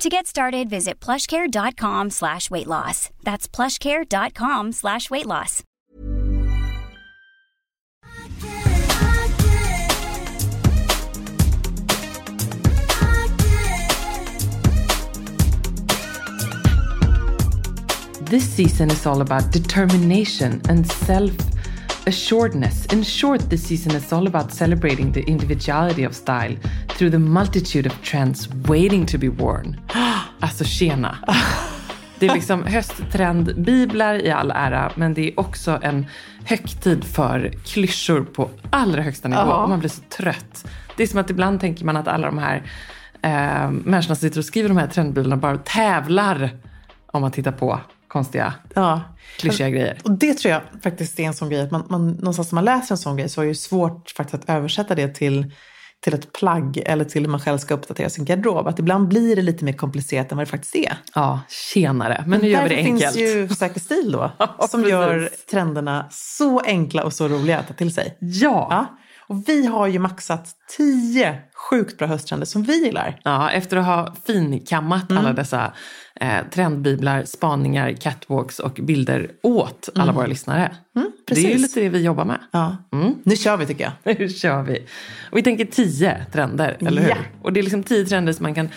To get started, visit plushcare.com slash weight loss. That's plushcare.com slash weight loss. This season is all about determination and self assuredness. In short, this season is all about celebrating the individuality of style through the multitude of trends waiting to be worn. Alltså tjena. Det är liksom hösttrendbiblar i all ära, men det är också en högtid för klyschor på allra högsta nivå. Ja. Och man blir så trött. Det är som att ibland tänker man att alla de här eh, människorna som sitter och skriver de här trendbiblarna bara tävlar om att titta på konstiga, Ja. klyschiga grejer. Och det tror jag faktiskt är en sån grej, att man, man, någonstans när man läser en sån grej så är det ju svårt faktiskt att översätta det till, till ett plagg eller till hur man själv ska uppdatera sin garderob. Att ibland blir det lite mer komplicerat än vad det faktiskt är. Ja, tjenare. Men nu gör vi det enkelt. finns ju Säker stil då, Ja, som precis. gör trenderna så enkla och så roliga att ta till sig. Ja. Ja. Och vi har ju maxat tio sjukt bra hösttrender som vi gillar. ja, efter att ha finkammat Mm. alla dessa eh, trendbiblar, spaningar, catwalks och bilder åt alla våra lyssnare. det är ju Mm. lite det vi jobbar med. Ja. Mm. Nu kör vi tycker jag. Nu kör vi. Och vi tänker tio trender, eller hur? Ja. Och det är liksom tio trender som man kan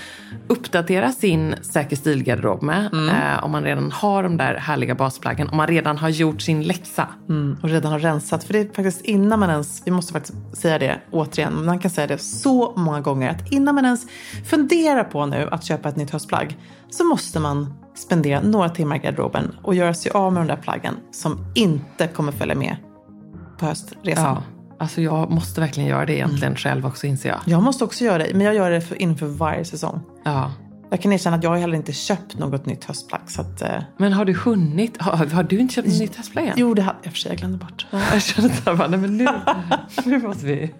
uppdatera sin säker stilgarderob med. Mm. Eh, om man redan har de där härliga basplaggen. Om man redan har gjort sin läxa. Mm, och redan har rensat. För det är faktiskt innan man ens, vi måste faktiskt säga det återigen, man kan säga det så många gånger, att innan man ens funderar på nu att köpa ett nytt höstplagg så måste man spendera några timmar i garderoben och göra sig av med de där plaggen som inte kommer följa med på höstresan. Ja. Alltså jag måste verkligen göra det egentligen själv också inser jag. Jag måste också göra det, men jag gör det för, inför varje säsong. Ja. Jag kan erkänna att jag har heller inte köpt något nytt höstplagg. Så att, eh, Men har du hunnit? Har, har du inte köpt ett nytt höstplagg än? jo, det hade jag för sig, jag glömde bort. Jag kände så här, nej men nu, nu måste vi...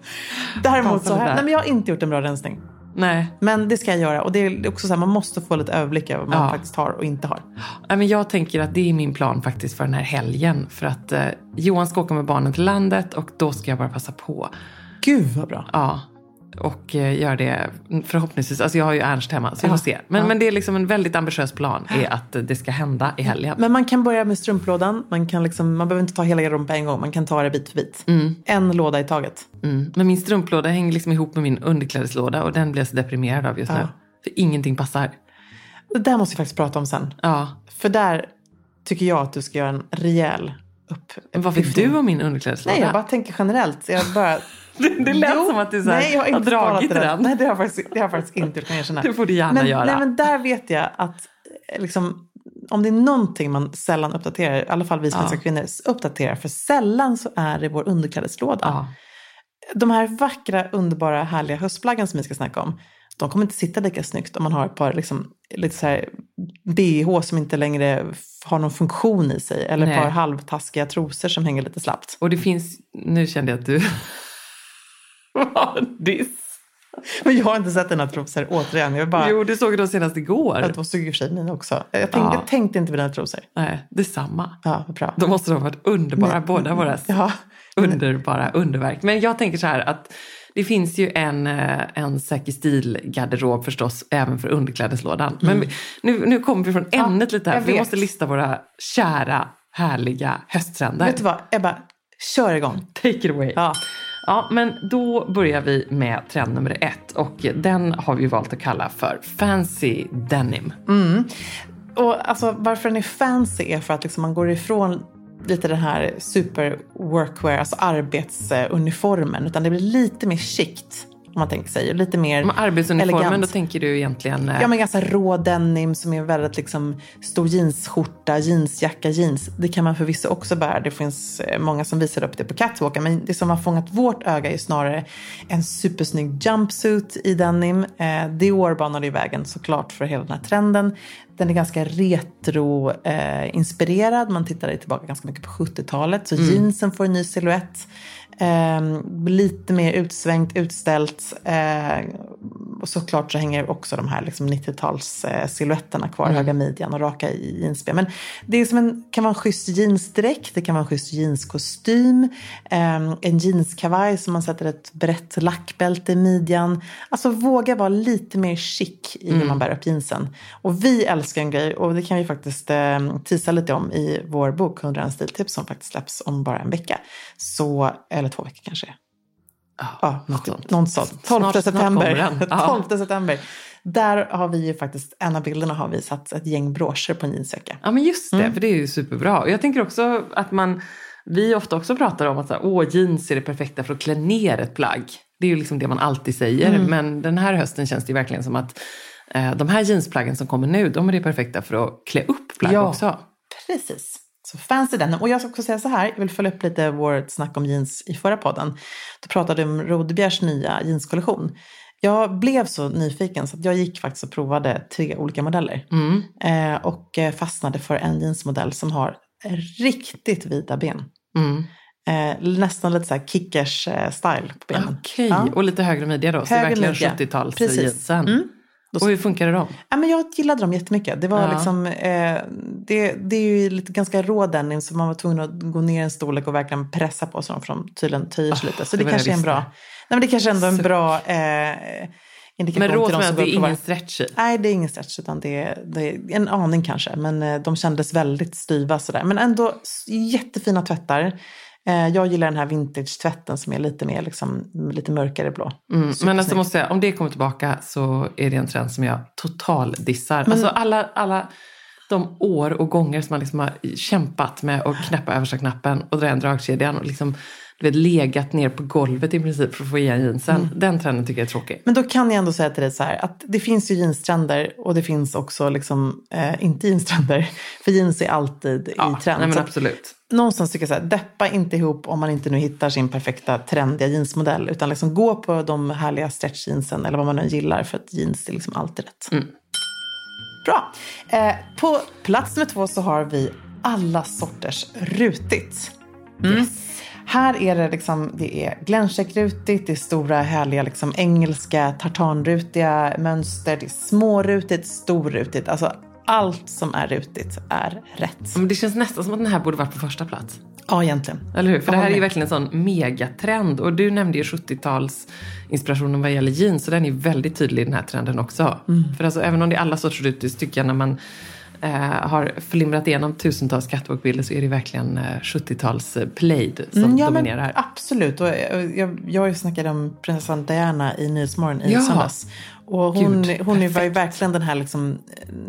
Däremot så har jag, nej, men jag har inte gjort en bra rensning. Nej. Men det ska jag göra. Och det är också så här, man måste få lite överblick över vad man Ja. faktiskt har och inte har. Men jag tänker att det är min plan faktiskt för den här helgen. För att eh, Johan ska åka med barnen till landet och då ska jag bara passa på. Gud vad bra. Ja. Och eh, göra det förhoppningsvis. Alltså jag har ju Ernst hemma så vi får se. Men, Ja. men det är liksom en väldigt ambitiös plan. Är att det ska hända i helgen. Men man kan börja med strumplådan. Man, kan liksom, man behöver inte ta hela garderoben på en gång. Man kan ta det bit för bit. En låda i taget. Mm. Men min strumplåda hänger liksom ihop med min underklädeslåda. Och den blir jag så deprimerad av just nu. Ja. För ingenting passar. Det där måste vi faktiskt prata om sen. Ja. För där tycker jag att du ska göra en rejäl upp. Varför upplyftning. du och min underklädeslåda? Nej, jag bara tänker generellt. Jag bara... det, det lät Jo, som att du så här, nej, jag har, inte dragit sparat den. Nej, det har jag faktiskt, det har jag faktiskt inte gjort, kan jag erkänna. Det får du gärna men, göra. Nej, men där vet jag att eh, liksom, om det är någonting man sällan uppdaterar, i alla fall vi svenska Ja. kvinnor uppdaterar, för sällan så är det vår underklädeslåda. Ja. De här vackra, underbara, härliga höstplaggen som vi ska snacka om, de kommer inte sitta lika snyggt om man har ett par liksom, lite så här bh som inte längre har någon funktion i sig. Eller ett par halvtaskiga trosor som hänger lite slappt. Och det finns, nu kände jag att du var diss. Men jag har inte sett dina trosor, återigen. Jag bara, Jo, du såg dem senast igår. Ja, de såg och för mina också. Jag tänkte, Ja. jag tänkte inte på dina trosor. Nej, detsamma. Ja, bra. Då måste de ha varit underbara, Nej. båda våra Ja. underbara underverk. Men jag tänker så här att det finns ju en, eh, en säker stil-garderob förstås, även för underklädeslådan. Men vi- nu, nu kommer vi från ämnet lite här, vi vet. måste lista våra kära, härliga hösttrender. Vet du vad, Ebba, kör igång. Take it away. Ja. Ja, men då börjar vi med trend nummer ett och den har vi valt att kalla för Fancy Denim. Och alltså, varför den är fancy är för att liksom, man går ifrån lite den här super workwear, alltså arbetsuniformen, utan det blir lite mer chict om man tänker sig. Lite mer Men arbetsuniformen, elegant. då tänker du egentligen... eh, Ja men ganska rå denim som är väldigt liksom stor jeansskjorta, jeansjacka, jeans. Det kan man förvisso också bära. Det finns eh, många som visar upp det på catwalken. Men det som har fångat vårt öga är snarare en supersnygg jumpsuit i denim. Eh, Dior banade ju vägen såklart för hela den här trenden. Den är ganska retro-inspirerad. Man tittar tillbaka ganska mycket på 70-talet. Så jeansen får en ny silhuett. Eh, lite mer utsvängt, utställt. Eh, och såklart så hänger också de här liksom 90-tals eh, silhuetterna kvar. Höga midjan och raka i jeansben. Men det är som en, kan vara en schysst jeansdräkt. Det kan vara en schysst jeanskostym. Eh, en jeanskavaj som man sätter ett brett lackbälte i midjan. Alltså våga vara lite mer chic i hur man bär upp jeansen. Och vi älskar en grej och det kan vi faktiskt eh, tisa lite om i vår bok 101 stiltips som faktiskt släpps om bara en vecka. Så, eller två veckor kanske. Ja, något sånt. Något sånt. 12 Snart- snart september. kommer den. Ja. 12 september. Där har vi ju faktiskt, en av bilderna har vi satt ett gäng broscher på en jeansjacka. Ja men just det, Mm. för det är ju superbra. Och jag tänker också att man, vi ofta också pratar om att så här, Åh, jeans är det perfekta för att klä ner ett plagg. Det är ju liksom det man alltid säger. Mm. Men den här hösten känns det ju verkligen som att eh, de här jeansplaggen som kommer nu, de är det perfekta för att klä upp plagg Ja. också. Precis. Så fancy den. Och jag ska också säga så här, jag vill följa upp lite vårt snack om jeans i förra podden. Då pratade vi om Rodebjergs nya jeanskollektion. Jag blev så nyfiken så att jag gick faktiskt och provade tre olika modeller. Mm. Eh, och eh, fastnade för en jeansmodell som har riktigt vida ben. Mm. Eh, nästan lite så här kickers eh, på benen. Okej, Ja. och lite högre midja då. Så Högre verkligen midja. 70-tals Precis. jeansen. Mm. Och hur funkar det då? Ja, men jag gillade dem jättemycket. Det var Ja. liksom, eh, det, det är ju lite ganska rå denim så man var tvungen att gå ner en storlek och verkligen pressa på sig dem för de tydligen töjer sig Ah, lite. Så det det, kanske är en bra, nej, men det kanske ändå är en bra eh, indikation Men råd till de som går det är ingen stretch i. Nej, det är ingen stretch utan det är, det är en aning kanske. Men eh, de kändes väldigt styva sådär. Men ändå jättefina tvättar. Eh, jag gillar den här vintage-tvätten som är lite mer liksom, lite mörkare blå. Mm, men alltså måste jag, om det kommer tillbaka så är det en trend som jag total dissar. Alltså alla, alla de år och gånger som man liksom har kämpat med att knäppa översta knappen och dra en dragkedjan och liksom du vet, legat ner på golvet i princip för att få igen jeansen. Mm. Den trenden tycker jag är tråkig. Men då kan jag ändå säga till dig så här att det finns ju jeanstrender och det finns också liksom eh, inte jeanstrender. För jeans är alltid i trend. nej, men absolut. någonstans tycker jag så här, deppa inte ihop om man inte nu hittar sin perfekta trendiga jeansmodell. Utan liksom gå på de härliga stretchjeansen eller vad man nu gillar för att jeans är liksom alltid rätt. Mm. Bra. Eh, på plats nummer två så har vi alla sorters rutigt. Mm. Här är det liksom, det är Glencheck-rutigt, det är stora härliga liksom engelska tartanrutiga mönster, det är smårutigt, storrutigt. Alltså allt som är rutigt är rätt. Men det känns nästan som att den här borde varit på första plats. Ja, egentligen. Eller hur? För det här är ju verkligen en sån megatrend. Och du nämnde ju 70-tals inspirationen vad gäller jeans. Så den är väldigt tydlig i den här trenden också. Mm. För alltså, även om det är alla sorters rutigt tycker jag när man eh, har flimrat igenom tusentals catwalkbilder så är det verkligen eh, 70-tals eh, plaid som Mm, ja, dominerar. Men, absolut. Och jag, jag, snackat om prinsessan Diana i Nyhetsmorgon i Ja. söndags. Och hon, Gud, hon var ju verkligen den här, liksom,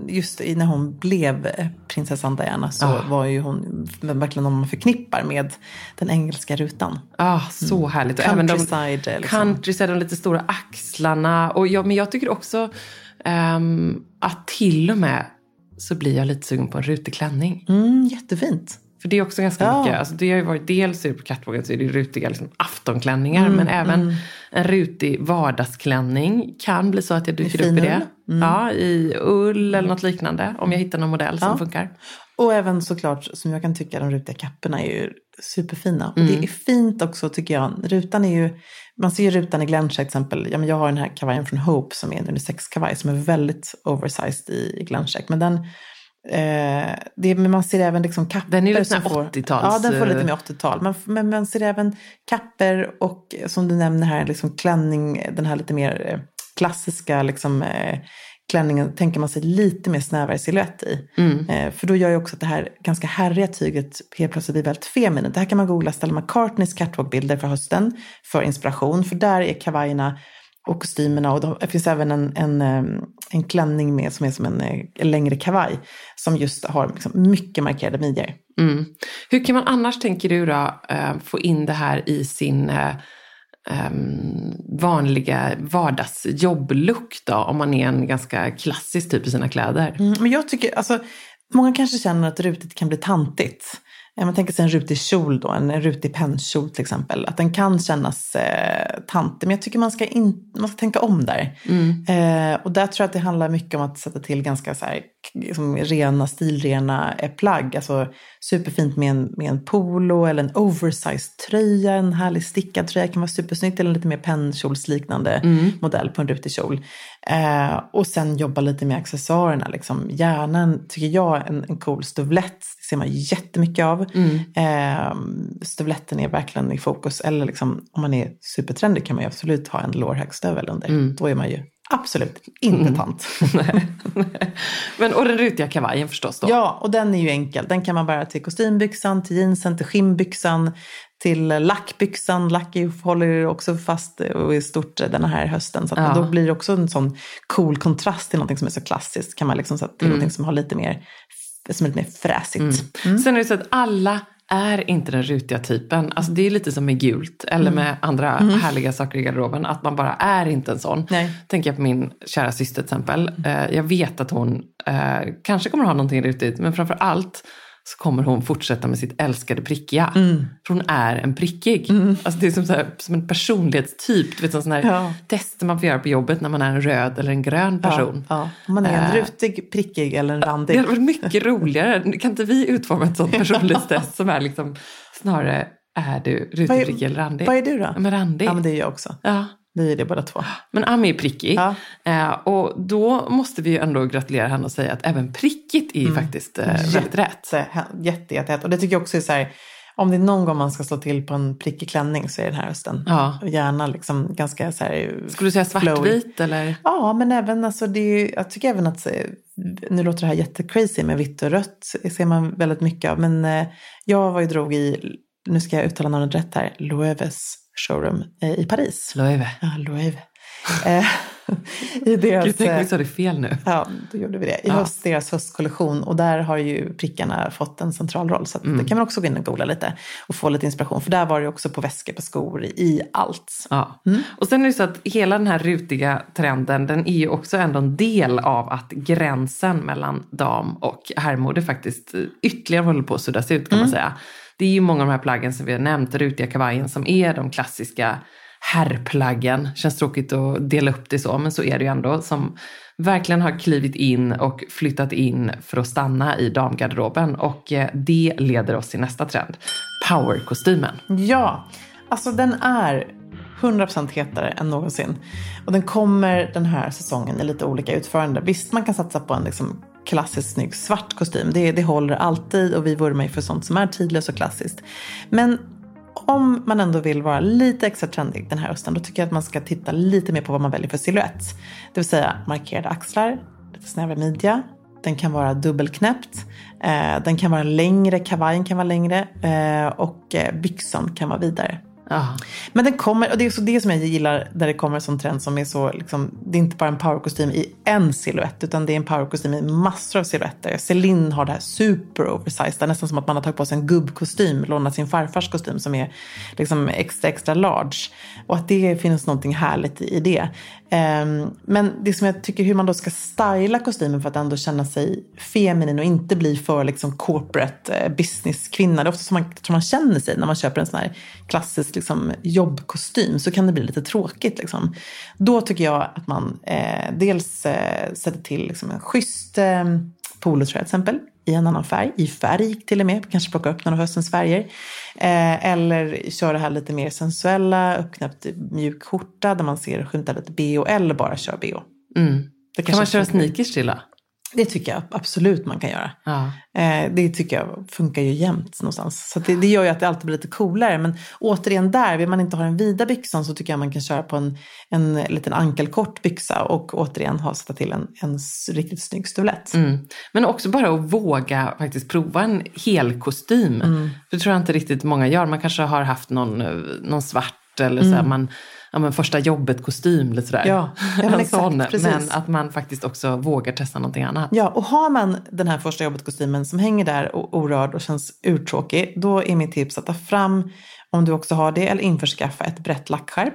just i- när hon blev prinsessan Diana så Ah. var ju hon verkligen någon man förknippar med den engelska rutan. Ah, så härligt. Och även de, eh, liksom. countryside, de lite stora axlarna. Och jag, men jag tycker också ehm, att till och med så blir jag lite sugen på en rutig klänning. Mm, jättefint. För det är också ganska Ja. mycket, alltså det har ju varit dels på catwalken så är det rutiga liksom, aftonklänningar Mm, men även en rutig vardagsklänning kan bli så att jag dyker upp i det. Mm. Ja, i ull eller något liknande om jag hittar någon modell som Ja. funkar. Och även såklart, som jag kan tycka, de rutiga kapporna är ju superfina. Och Mm. det är fint också tycker jag. Rutan är ju, man ser rutan i Glencha till exempel. Ja, men jag har den här kavajen från Hope som är en unisex-kavaj som är väldigt oversized i, Glencheck. Men den, eh, det, men man ser även liksom kapper. Den är ju lite som sån här får- 80-tals, Ja, den får lite eh, mer 80-tal. Men, men man ser även kapper och som du nämner här, liksom klänning, den här lite mer eh, klassiska liksom, eh, klänningen tänker man sig lite mer snävare silhuett i. Mm. Eh, för då gör ju också att det här ganska herriga tyget helt plötsligt blir väldigt feminint. Det här kan man googla Stella McCartneys catwalkbilder för hösten för inspiration. För där är kavajerna och kostymerna och de, det finns även en, en, eh, en klänning med som är som en, eh, en längre kavaj som just har liksom mycket markerade midjor. Mm. Hur kan man annars, tänker du då, eh, få in det här i sin eh, um, vanliga vardagsjobblook då, om man är en ganska klassisk typ i sina kläder. Mm, men jag tycker, alltså, många kanske känner att rutigt kan bli tantigt. Man tänker sig en rutig kjol då, en rutig pennkjol till exempel. Att den kan kännas eh, tantig. Men jag tycker man ska, in, man ska tänka om där. Mm. Eh, och där tror jag att det handlar mycket om att sätta till ganska så här, liksom, rena, stilrena eh, plagg. Alltså superfint med en, med en polo eller en oversized tröja. En härlig stickad tröja kan vara supersnyggt. Eller en lite mer pennkjolsliknande mm. modell på en rutig kjol. Eh, och sen jobba lite med accessoarerna. Liksom. Gärna, tycker jag, en, en cool stövlett ser man jättemycket av. Mm. Eh, stövletten är verkligen i fokus. Eller liksom, om man är supertrendig kan man ju absolut ha en lårhögstövel under. Mm. Då är man ju absolut inte mm. tant. Men, och den rutiga kavajen förstås då? Ja, och den är ju enkel. Den kan man bära till kostymbyxan, till jeansen, till skinnbyxan, till lackbyxan. Lack håller också fast och är stort den här hösten. Så ja. då blir det också en sån cool kontrast till något som är så klassiskt. Kan man liksom sätta till mm. något som har lite mer som är lite mer fräsigt. Mm. Mm. Sen är det så att alla är inte den rutiga typen. Alltså det är lite som med gult eller mm. med andra mm. härliga saker i garderoben. Att man bara är inte en sån. Nej. Tänker jag på min kära syster till exempel. Eh, jag vet att hon eh, kanske kommer ha någonting rutigt men framför allt så kommer hon fortsätta med sitt älskade prickiga. Mm. För hon är en prickig. Mm. Alltså det är som, så här, som en personlighetstyp. Du vet, sån här ja. tester man får göra på jobbet när man är en röd eller en grön person. Ja, ja. Man är en uh, rutig, prickig eller en randig. Det hade varit mycket roligare. Kan inte vi utforma ett sånt personlighetstest som är liksom snarare är du rutig, prickig eller randig? Vad är du då? Men randig. Ja, men det är jag också. Ja. Vi är det båda två. Men Ami är prickig. Ja. Eh, och då måste vi ju ändå gratulera henne och säga att även prickigt är mm. faktiskt eh, väldigt rätt. Jätte, jätte, Och det tycker jag också är så här, om det är någon gång man ska slå till på en prickig klänning så är det den här hösten. Ja. Och gärna liksom ganska så här Skulle du säga svartvit eller? Ja, men även alltså det är, jag tycker även att, nu låter det här jättecrazy med vitt och rött, det ser man väldigt mycket av. Men eh, jag var ju drog i, nu ska jag uttala namnet rätt här, Loeves showroom eh, i Paris. Loewe. Ja, Loewe. Eh, I deras, Gud, tänk vi sa det fel nu. Ja, då gjorde vi det. I ja. höst, deras höstkollektion. Och där har ju prickarna fått en central roll. Så mm. det kan man också gå in och googla lite och få lite inspiration. För där var det också på väskor, på skor, i allt. Ja. Mm. Och sen är det så att hela den här rutiga trenden, den är ju också ändå en del av att gränsen mellan dam och herrmode faktiskt ytterligare håller på att suddas ut kan mm. man säga. Det är ju många av de här plaggen som vi har nämnt, rutiga kavajen, som är de klassiska herrplaggen. Känns tråkigt att dela upp det så, men så är det ju ändå. Som verkligen har klivit in och flyttat in för att stanna i damgarderoben. Och eh, det leder oss till nästa trend. Powerkostymen. Ja, alltså den är 100% hetare än någonsin. Och den kommer den här säsongen i lite olika utförande. Visst, man kan satsa på en liksom klassiskt snygg svart kostym. Det, det håller alltid och vi vurmar ju för sånt som är tidlöst och klassiskt. Men om man ändå vill vara lite extra trendig den här hösten, då tycker jag att man ska titta lite mer på vad man väljer för silhuett. Det vill säga markerade axlar, lite snävare midja, den kan vara dubbelknäppt, eh, den kan vara längre, kavajen kan vara längre eh, och eh, byxan kan vara vidare. Ja. Men den kommer, och det är så det som jag gillar när det kommer en sån trend som är så, liksom, det är inte bara en powerkostym i en silhuett utan det är en powerkostym i massor av silhuetter. Celine har det här super oversized, det är nästan som att man har tagit på sig en gubbkostym, lånat sin farfars kostym som är liksom extra extra large. Och att det finns någonting härligt i det. Ehm, men det som jag tycker hur man då ska styla kostymen för att ändå känna sig feminin och inte bli för liksom corporate eh, businesskvinna. Det är ofta som man, tror man känner sig när man köper en sån här klassisk liksom, jobbkostym så kan det bli lite tråkigt. Liksom. Då tycker jag att man eh, dels eh, sätter till liksom, en schysst eh, polotröja till exempel i en annan färg, i färg till och med, kanske plocka upp några av höstens färger. Eh, eller köra det här lite mer sensuella, uppknäppt mjuk skjorta där man ser skymta lite BH eller bara köra BH. Mm. kan man köra sneakers till då? Det tycker jag absolut man kan göra. Ja. Eh, det tycker jag funkar ju jämt någonstans. Så det, det, gör ju att det alltid blir lite coolare. Men återigen där, vill man inte ha den vida byxan så tycker jag man kan köra på en, en liten ankelkort byxa och återigen ha, sätta till en, en riktigt snygg stövlett. Mm. Men också bara att våga faktiskt prova en hel kostym. Mm. Det tror jag inte riktigt många gör. Man kanske har haft någon, någon svart eller så här, mm. man ja, men första jobbet-kostym. Lite sådär. Ja, ja men, exakt, men att man faktiskt också vågar testa någonting annat. Ja, och har man den här första jobbet-kostymen som hänger där och orörd och känns urtråkig, då är mitt tips att ta fram, om du också har det, eller införskaffa ett brett lackskärp.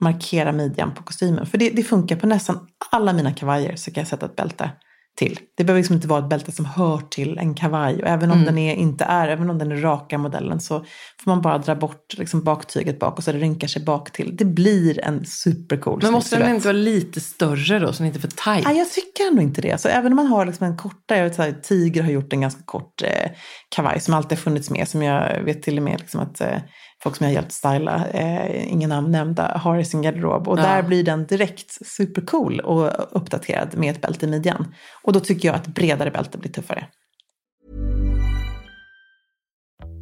Markera midjan på kostymen. För det, det funkar på nästan alla mina kavajer så kan jag sätta ett bälte till. Det behöver liksom inte vara ett bälte som hör till en kavaj. Och även om Mm. den är, inte är, även om den är raka modellen så får man bara dra bort liksom baktyget bak och så det rynkar sig bak till. Det blir en supercool Men måste den inte vara lite större då, så den inte är för tajt? Nej, jag tycker ändå inte det. Så även om man har liksom en kortare, jag vet, här, Tiger har gjort en ganska kort eh, kavaj som alltid har funnits med. Som jag vet till och med liksom att eh, folk som jag har hjälpt styla, eh, ingen namn nämnda, har i sin garderob. Och Ja. där blir den direkt supercool och uppdaterad med ett bälte i midjan. Och då tycker jag att bredare bälte blir tuffare.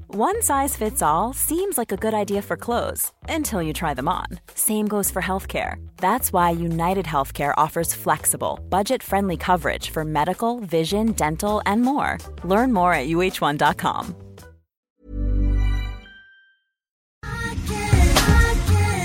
One size fits all seems like a good idea for clothes until you try them on. Same goes for healthcare. That's why United Healthcare offers flexible, budget friendly coverage for medical, vision, dental, and more. Learn more at uh1.com.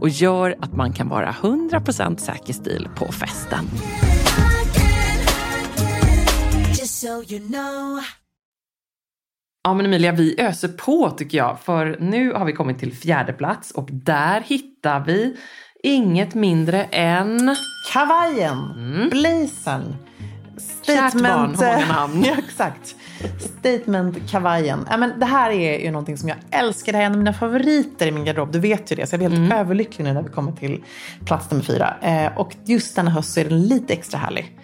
och gör att man kan vara 100% säker stil på festen. Ja men Emilia, vi öser på tycker jag. För nu har vi kommit till fjärde plats och där hittar vi inget mindre än... Kavajen, Mm. Blazern, Kärt barn namn. ja, exakt. Statement-kavajen. Ja, men det här är ju någonting som jag älskar. Det här är en av mina favoriter i min garderob. Du vet ju det. Så jag blir helt Mm. överlycklig nu när vi kommer till plats nummer fyra. Eh, och just denna höst så är den lite extra härlig.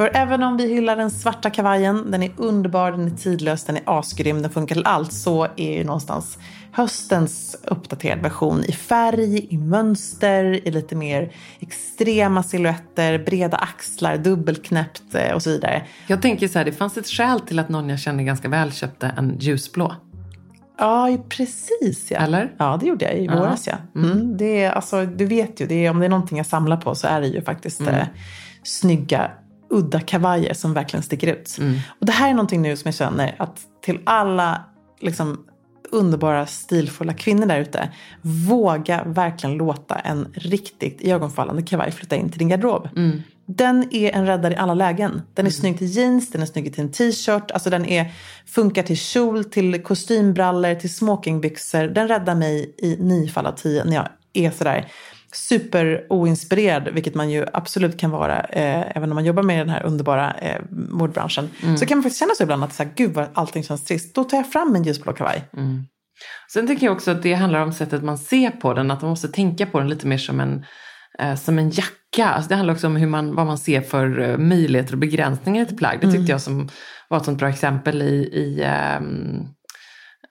För även om vi hyllar den svarta kavajen, den är underbar, den är tidlös, den är asgrym, den funkar till allt, så är ju någonstans höstens uppdaterad version i färg, i mönster, i lite mer extrema silhuetter, breda axlar, dubbelknäppt eh, och så vidare. Jag tänker så här, det fanns ett skäl till att någon jag känner ganska väl köpte en ljusblå. Ja, precis ja. Eller? Ja, det gjorde jag i våras ja. Mm. Det är, alltså, du vet ju, det är, om det är någonting jag samlar på så är det ju faktiskt eh, snygga, udda kavajer som verkligen sticker ut. Och det här är någonting nu som jag känner att till alla liksom, underbara, stilfulla kvinnor där ute. Våga verkligen låta en riktigt iögonfallande kavaj flytta in till din garderob. Den är en räddare i alla lägen. Den är snygg till jeans, den är snygg till en t-shirt. Alltså den är, funkar till kjol, till kostymbrallor, till smokingbyxor. Den räddar mig i nio fall av tio när jag är sådär super oinspirerad, vilket man ju absolut kan vara, eh, även om man jobbar med den här underbara eh, modebranschen. Så kan man faktiskt känna så ibland att så här, gud vad allting känns trist. Då tar jag fram en ljusblå kavaj. Sen tycker jag också att det handlar om sättet man ser på den, att man måste tänka på den lite mer som en, eh, som en jacka Alltså det handlar också om hur man, vad man ser för eh, möjligheter och begränsningar i ett plagg. Det tyckte Mm. jag som var ett sånt bra exempel i, i ehm,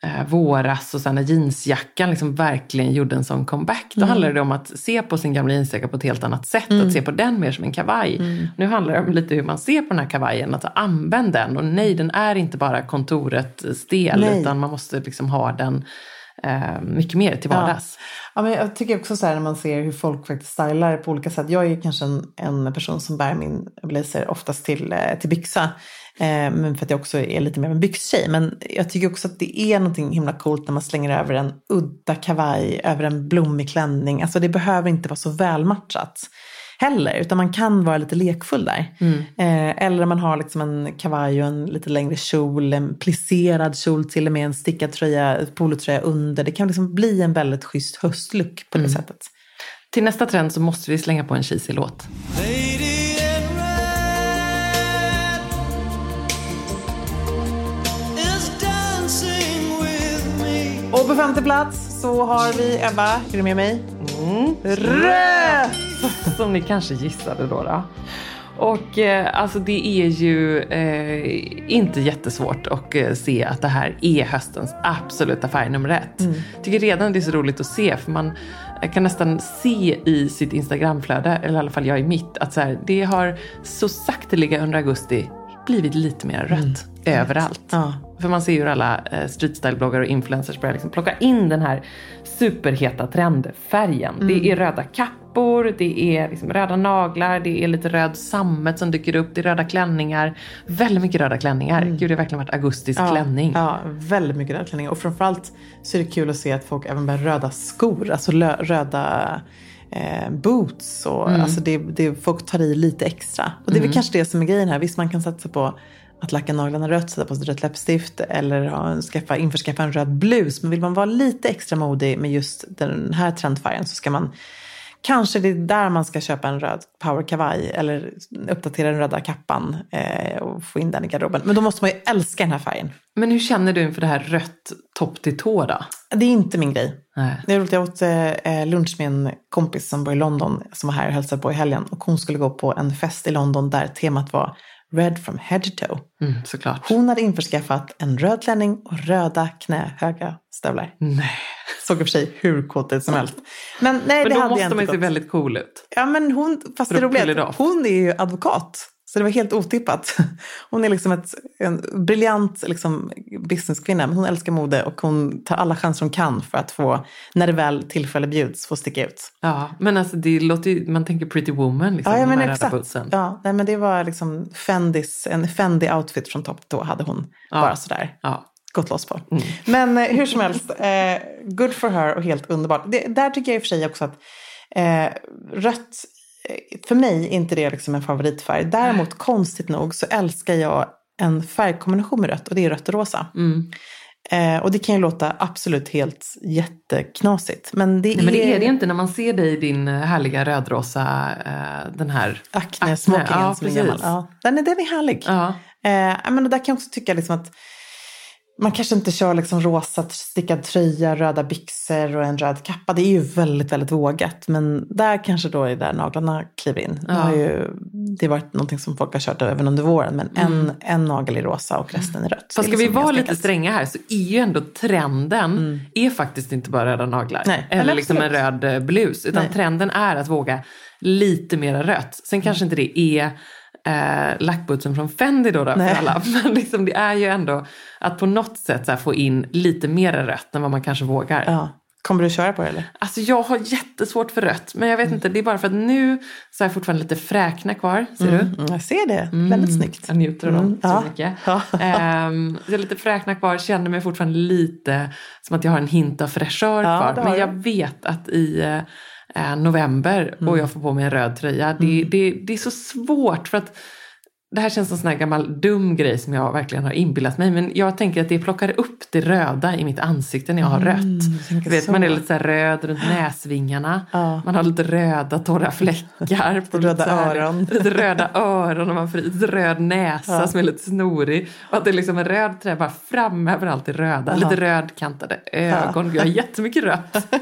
eh, våras och sen när jeansjackan liksom verkligen gjorde en sån comeback. Då handlade det om att se på sin gamla jeansjacka på ett helt annat sätt. Att se på den mer som en kavaj. Nu handlar det om lite hur man ser på den här kavajen. Att använd den. Och nej, den är inte bara kontoret stel. Nej. Utan man måste liksom ha den eh, mycket mer till vardags. Ja, men jag tycker också så här när man ser hur folk faktiskt stylar på olika sätt. Jag är ju kanske en, en person som bär min blazer oftast till, eh, till byxa. Eh, men för att jag också är lite mer av en byxtjej. Men jag tycker också att det är någonting himla coolt när man slänger över en udda kavaj, över en blommig klänning. Alltså det behöver inte vara så välmatchat heller, utan man kan vara lite lekfull där. Eh, eller man har liksom en kavaj och en lite längre kjol, en plisserad kjol till och med en stickad tröja, polotröja under. Det kan liksom bli en väldigt schysst höstlook på det sättet. Till nästa trend så måste vi slänga på en cheesy låt. Lady på femte plats så har vi Ebba, är du med mig? Röd! Som ni kanske gissade då. då. Och eh, alltså det är ju eh, inte jättesvårt att eh, se att det här är höstens absoluta färg nummer ett. tycker redan det är så roligt att se för man kan nästan se i sitt Instagramflöde, eller i alla fall jag i mitt, att så här, det har så sakteliga under augusti blivit lite mer rött överallt. Ja. För man ser ju hur alla eh, streetstyle-bloggar och influencers börjar liksom plocka in den här superheta trendfärgen. Det är röda kappor, det är liksom röda naglar, det är lite röd sammet som dyker upp, det är röda klänningar. Väldigt mycket röda klänningar. Gud, det har verkligen varit augustis klänning. Ja, väldigt mycket röda klänningar. Och framförallt så är det kul att se att folk även bär röda skor, alltså röda eh, boots. Och, alltså det, det, folk tar i lite extra. Och det är väl kanske det som är grejen här. Visst, man kan satsa på att lacka naglarna rött, sätta på sig rött läppstift eller ha, skaffa, införskaffa en röd blus. Men vill man vara lite extra modig med just den här trendfärgen så ska man Kanske det är där man ska köpa en röd powerkavaj eller uppdatera den röda kappan eh, och få in den i garderoben. Men då måste man ju älska den här färgen. Men hur känner du inför det här rött topp till tå då? Det är inte min grej. Nej. Det är roligt, jag åt eh, lunch med en kompis som bor i London som var här och hälsade på i helgen. Och hon skulle gå på en fest i London där temat var Red from head to toe. Mm, såklart. Hon hade införskaffat en röd klänning och röda knähöga stövlar. Nej. Såg i och för sig hur coolt ut som helst. Men nej, Men det då hade måste man ju se väldigt cool ut. Ja, men hon, fast det roliga är hon är ju advokat. Så det var helt otippat. Hon är liksom ett, en briljant liksom, businesskvinna. Men hon älskar mode och hon tar alla chanser hon kan för att få, när det väl tillfälle bjuds, få sticka ut. Ja, men alltså det låter ju, man tänker Pretty Woman liksom. Ja, ja men exakt. Ja, nej, men det var liksom Fendis, en Fendi-outfit från topp tå hade hon bara sådär Ja. gått loss på. Men eh, hur som helst, eh, good for her och helt underbart. Det, där tycker jag i och för sig också att eh, rött, för mig är inte det liksom en favoritfärg. Däremot konstigt nog så älskar jag en färgkombination med rött och det är rött och rosa. Eh, och det kan ju låta absolut helt jätteknasigt. Men det, Nej, men det är, är det inte när man ser dig i din eh, härliga rödrosa, eh, den här Acne-smokingen Ja, som är gammal. Ja, den, är, den är härlig. Ja. Eh, men där kan jag också tycka liksom att man kanske inte kör liksom rosa stickad tröja, röda byxor och en röd kappa. Det är ju väldigt, väldigt vågat. Men där kanske då är där naglarna kliver in. Det har ju det har varit någonting som folk har kört även under våren. Men en, en nagel i rosa och resten i rött. Mm. Fast ska är vi liksom vara lite stränga här så är ju ändå trenden är faktiskt inte bara röda naglar. Nej, eller liksom en röd eh, blus. Utan Nej. trenden är att våga lite mer rött. Sen kanske inte det är eh, lackbootsen från Fendi då, då för alla. Men liksom, det är ju ändå att på något sätt här, få in lite mer rött än vad man kanske vågar. Ja. Kommer du köra på det eller? Alltså jag har jättesvårt för rött. Men jag vet inte, det är bara för att nu så har jag fortfarande lite fräkna kvar. Ser du? Mm, jag ser det. Väldigt snyggt. Jag njuter av dem Mm, så ja. mycket. Ja. Ehm, så jag har lite fräknar kvar, känner mig fortfarande lite som att jag har en hint av fräschör Ja, kvar. Men jag vet att i eh, november och Mm. jag får på mig en röd tröja, det, det, det är så svårt för att det här känns som en sån här gammal dum grej som jag verkligen har inbillat mig. Men jag tänker att det plockar upp det röda i mitt ansikte när jag har rött. Mm, tänker Du vet, man är lite så röd runt näsvingarna. Ja. Man har lite röda torra fläckar. På Röda lite så här- öron. Lite röda öron och man får lite röd näsa Ja. som är lite snorig. Och att det är liksom en röd trä bara fram överallt i röda. Lite rödkantade ögon. Jag har jättemycket rött.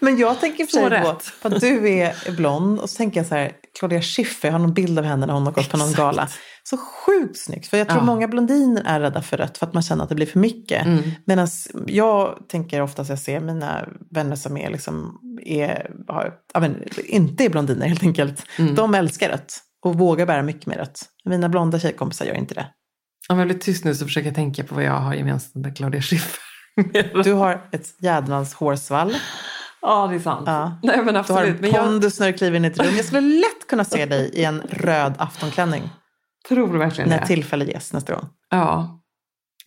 Men jag tänker för sig på, att du är blond och så tänker jag så här, Claudia Schiffer, jag har någon bild av henne när hon har gått på någon Exakt. gala. Så sjukt snyggt, för jag tror Ja. många blondiner är rädda för rött för att man känner att det blir för mycket. Mm. Medan jag tänker oftast jag ser mina vänner som är liksom, är, har, men, inte är blondiner helt enkelt. Mm. De älskar rött och vågar bära mycket mer rött. Mina blonda tjejkompisar gör inte det. Om jag blir tyst nu så försöker jag tänka på vad jag har gemensamt med Claudia Schiffer. Du har ett jädrans hårsvall. Ja, det är sant. Ja. Nej, men Du har absolut. Men jag pondus när du kliver in i ett rum. Jag skulle lätt kunna se dig i en röd aftonklänning tror verkligen när det. tillfälle ges nästa gång. Ja.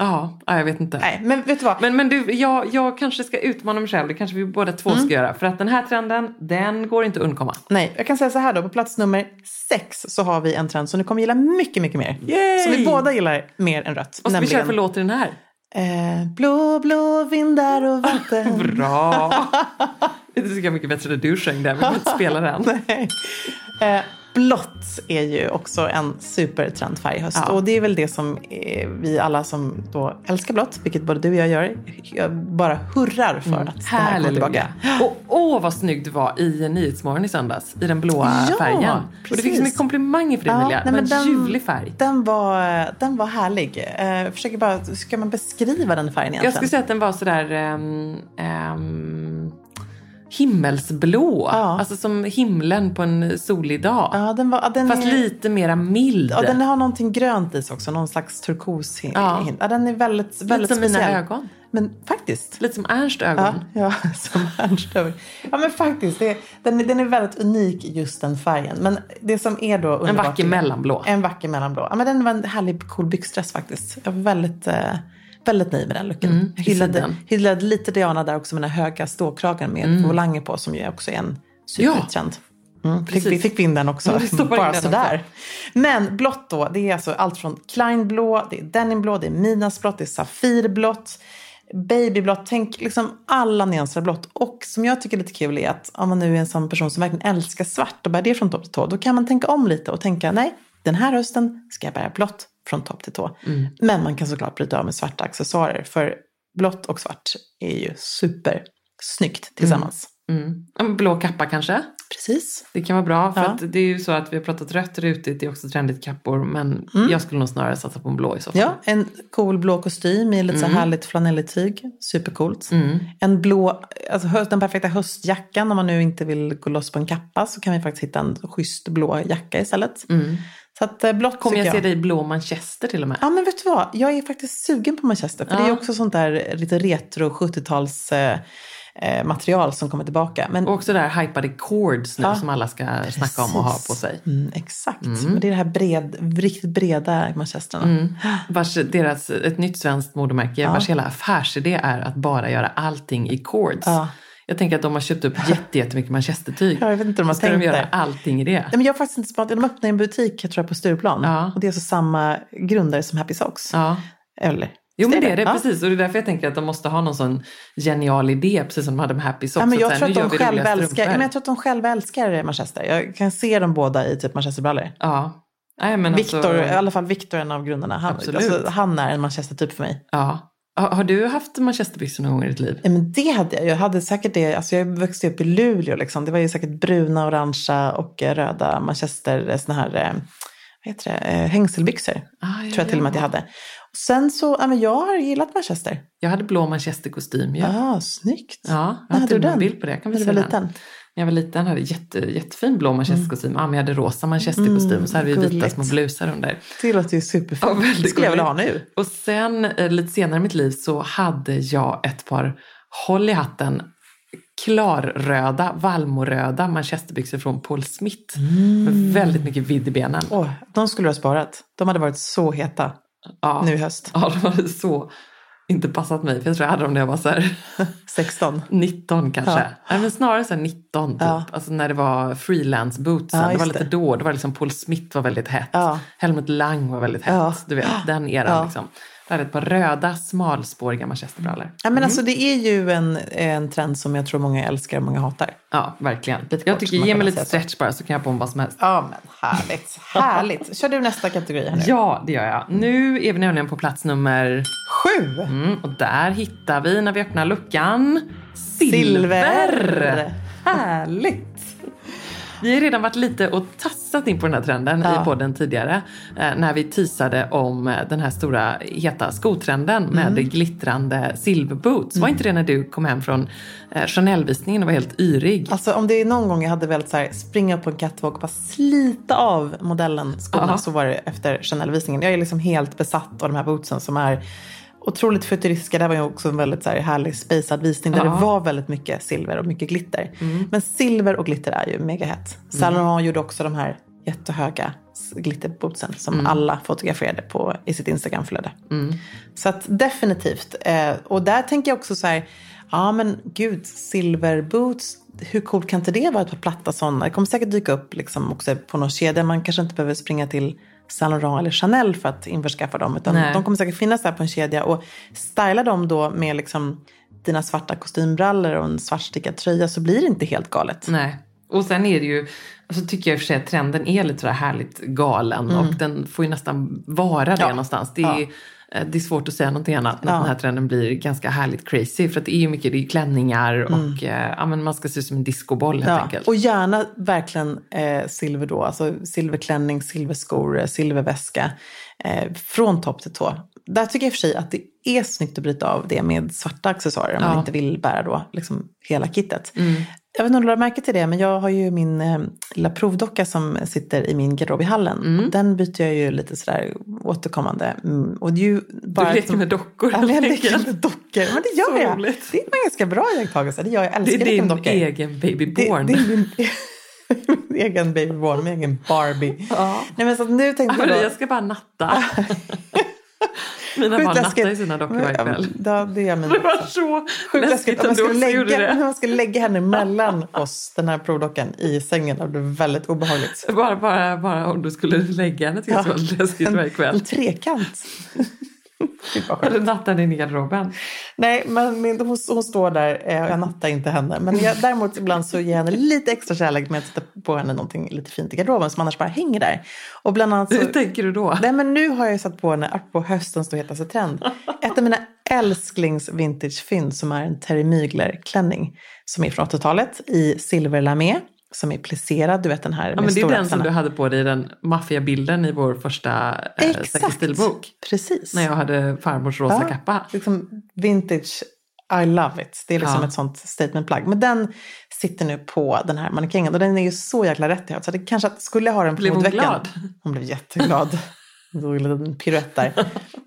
Ja, ja, jag vet inte. Nej, men vet du vad? Men, men du, jag, jag kanske ska utmana mig själv. Det kanske vi båda två Mm. ska göra. För att den här trenden, den går inte att undkomma. Nej, jag kan säga så här då. På plats nummer sex så har vi en trend som du kommer gilla mycket, mycket mer. Yay! Som vi båda gillar mer än rött. Vad ska vi köra för låt i den här? Eh, Blå, blå vindar och vatten. Bra! det tycker jag mycket bättre när du sjöng den. Vi behöver inte spela den. Nej. Eh, blått är ju också en supertrendfärg i höst. Ja. Och det är väl det som eh, vi alla som då älskar blått, vilket både du och jag gör, jag bara hurrar för att det här kommer tillbaka. Och åh vad snygg du var i Nyhetsmorgon i söndags. I den blåa Ja, färgen. Och du fick precis. så mycket komplimanger för det Ja, Emilia. nej, men den- ljuvlig färg. Den var, den var härlig. Eh, jag försöker bara, ska man beskriva den färgen egentligen? Jag skulle säga att den var sådär um, um, himmelsblå. Ja. Alltså som himlen på en solig dag. Ja, den, var, den Fast är, lite mera mild. Ja, den har någonting grönt i sig också, någon slags turkos. Ja. Ja. Den är väldigt, lite väldigt som speciell. mina ögon. Men faktiskt. Lite som Ernst ögon. Ja, ja som Ernst över. Ja, men faktiskt. Det, den, är- den är väldigt unik, just den färgen. Men det som är då En underbart vacker är- mellanblå. En vacker mellanblå. Ja, men den var en härlig, cool byxdress faktiskt. Jag var väldigt, eh, väldigt nöjd med den looken. Mm, hyllade, hyllade lite Diana där också med den höga ståkragen med volanger på som ju också är en supertrend. Mm, fick, vi fick vi in den också, Ja, in bara den sådär. Men blått då, det är alltså allt från Kleinblå, det är denimblå, det är midnattsblått, det är safirblått, babyblått. Tänk liksom alla nyanser av blått. Och som jag tycker är lite kul är att om man nu är en sån person som verkligen älskar svart och bär det från topp till tå, då kan man tänka om lite och tänka nej, den här hösten ska jag bära blått från topp till tå. Mm. Men man kan såklart bryta av med svarta accessoarer, för blått och svart är ju supersnyggt tillsammans. Mm. En blå kappa kanske? Precis. Det kan vara bra. För Ja. att det är ju så att vi har pratat rött rutigt, det är också trendigt kappor. Men jag skulle nog snarare satsa på en blå i så fall. Ja, en cool blå kostym i lite så härligt flanelligt tyg. Supercoolt. En blå, alltså den perfekta höstjackan om man nu inte vill gå loss på en kappa så kan vi faktiskt hitta en schysst blå jacka istället. Så att eh, blått Kommer jag jag. se dig i blå manchester till och med? Ja men vet du vad, jag är faktiskt sugen på Manchester. För det är Ja. också sånt där lite retro 70-tals eh, material som kommer tillbaka. Men Och också det här hypade cords nu Ja. som alla ska snacka om och ha på sig. Mm, exakt, men det är det här bred, riktigt breda manchesterna. Mm. Vars deras, ett nytt svenskt modemärke vars hela affärsidé är att bara göra allting i cords. Ja. Jag tänker att de har köpt upp jätte- jättemycket manchestertyg. Ja, jag vet inte om de har Så de göra allting i det. Nej, men jag har faktiskt inte sparat, de öppnar en butik jag tror jag, på Stureplan. Ja. Och det är alltså samma grundare som Happy Socks. Ja. Eller? Jo men det är det, Ja. precis. Och det är därför jag tänker att de måste ha någon sån genial idé, precis som de hade med Happy Socks. Ja, men jag, så tror att de älskar, men jag tror att de själva älskar Manchester. Jag kan se dem båda i typ Manchesterbrallor. Ja. Nej, men Victor, alltså, i alla fall Victor är en av grundarna. Han, alltså, han är en Manchester-typ för mig. ja. Har har du haft manchesterbyxor någon gång i ditt liv? Ja, men det hade jag. Jag hade säkert det. Alltså jag växte upp i Luleå. Liksom. Det var ju säkert bruna, orangea och eh, röda Manchester, såna här, eh, vad heter det, eh, hängselbyxor. Ah, ja, tror jag till och med att jag hade. Sen så, ja, men jag har gillat Manchester. Jag hade blå manchesterkostym ju. Ja, ah, snyggt. Ja, jag har hade till och med bild på det. Jag kan När du var den. liten? När jag var liten hade jag jätte, jättefin blå manchesterkostym. Ja, men jag hade rosa manchesterkostym och så hade vi vita Mm. gulligt. små blusar under. Det låter ju superfint. Ja, det skulle jag vilja ha nu. Och sen eh, lite senare i mitt liv så hade jag ett par håll i hatten klarröda, vallmoröda manchesterbyxor från Paul Smith. Mm. Med väldigt mycket vidd i benen. Åh, de skulle du ha sparat. De hade varit så heta Ja. nu i höst. Ja, de hade så inte passat mig. För jag tror jag hade dem när jag var så här 16. 19 kanske. Ja. Nej, men snarare så här 19 typ. Ja. Alltså när det var freelance bootsen. Ja, det var lite det. då. Det var liksom Paul Smith var väldigt hett. Ja. Helmut Lang var väldigt hett. Du vet, den eran liksom. Hade ett par röda smalspåriga manchesterbrallor. Ja, men alltså, det är ju en, en trend som jag tror många älskar och många hatar. Ja, verkligen. Lite jag kort, tycker, ge mig lite stretch bara så kan jag på mig vad som helst. Ja, men härligt. härligt. Kör du nästa kategori här nu. Ja, det gör jag. Nu är vi nämligen på plats nummer Sju. Mm, och där hittar vi, när vi öppnar luckan, silver. Silver. Härligt! Vi har redan varit lite och tassat in på den här trenden Ja. i podden tidigare. Eh, när vi teasade om eh, den här stora heta skotrenden med Mm. glittrande silverboots. Var inte det när du kom hem från eh, Chanel-visningen och var helt yrig? Alltså om det är någon gång jag hade velat så här, springa upp på en catwalk och bara slita av modellen skorna Ja. så var det efter Chanel-visningen. Jag är liksom helt besatt av de här bootsen som är otroligt futuristiska. Det här var ju också en väldigt så här, härlig spacad visning där Ja. det var väldigt mycket silver och mycket glitter. Men silver och glitter är ju mega hett. Saint Laurent gjorde också de här jättehöga glitterbootsen som alla fotograferade på i sitt Instagramflöde. Så att definitivt. Eh, och där tänker jag också så här, ja men gud, silverboots, hur coolt kan inte det vara ett par platta sådana? Det kommer säkert dyka upp liksom också på någon kedja. Man kanske inte behöver springa till Saint Laurent eller Chanel för att införskaffa dem. Utan Nej. de kommer säkert finnas där på en kedja. Och styla dem då med liksom dina svarta kostymbrallor och en svartstickad tröja så blir det inte helt galet. Nej. Och sen är det ju, alltså tycker jag i och för sig att trenden är lite sådär härligt galen och den får ju nästan vara det Mm. Ja. någonstans. Det är, Ja. Eh, det är svårt att säga någonting annat när Ja. den här trenden blir ganska härligt crazy. För att det är ju mycket, det är klänningar och eh, ja, men man ska se ut som en discoboll helt Mm. Ja, enkelt. och gärna verkligen eh, silver då. Alltså silverklänning, silverskor, eh, silverväska. Eh, från topp till tå. Där tycker jag i och för sig att det är snyggt att bryta av det med svarta accessoarer om man Ja. Mm. inte vill bära då liksom hela kittet. Jag vet inte om du har märke till det, men jag har ju min eh, lilla provdocka som sitter i min garderob i hallen. Mm. Den byter jag ju lite sådär återkommande. Mm, och ju bara du leker med dockor Ja, men jag helt leker med dockor. Men det gör Så jag. roligt. Det är en ganska bra iakttagelse. Det gör jag. jag Det älskar är din dockor. egen babyborn. Det, det är min, min egen babyborn, min egen Barbie. Ja. Nej, men så nu tänkte jag då... ska bara natta. Mina Sjukt barn läskigt. nattar ju sina dockor varje Ja, kväll. Ja, det gör mina Det var så Sjukt läskigt. Om ändå skulle så lägga, jag skulle lägga henne mellan oss, den här provdockan, i sängen, det blev väldigt obehagligt. Bara, bara, bara om du skulle lägga henne jag det var läskigt varje En kväll. trekant. Eller natta den i garderoben. Nej, men min, hon, hon står där eh, och jag nattar inte henne. Men jag, däremot ibland så ger jag henne lite extra kärlek med att sätta på henne någonting lite fint i garderoben som annars bara hänger där. Och bland annat så, Hur tänker du då? Nej, men nu har jag satt på henne, på höstens då hetaste trend, ett av mina älsklings vintagefynd som är en Terry Mygler-klänning som är från 80-talet i silverlamé som är plisserad, du vet den här Ja, men det är den som du hade på dig i den maffiabilden i vår första eh, Säker stilbok. precis. När jag hade farmors rosa Ja, kappa. Liksom vintage, I love it. Det är liksom Ja. ett sånt statementplagg. Men den sitter nu på den här mannekängen och den är ju så jäkla rätt i. Så det kanske skulle jag ha den på Blev hon modeveckan. glad? Hon blev jätteglad. Var en liten piruett där.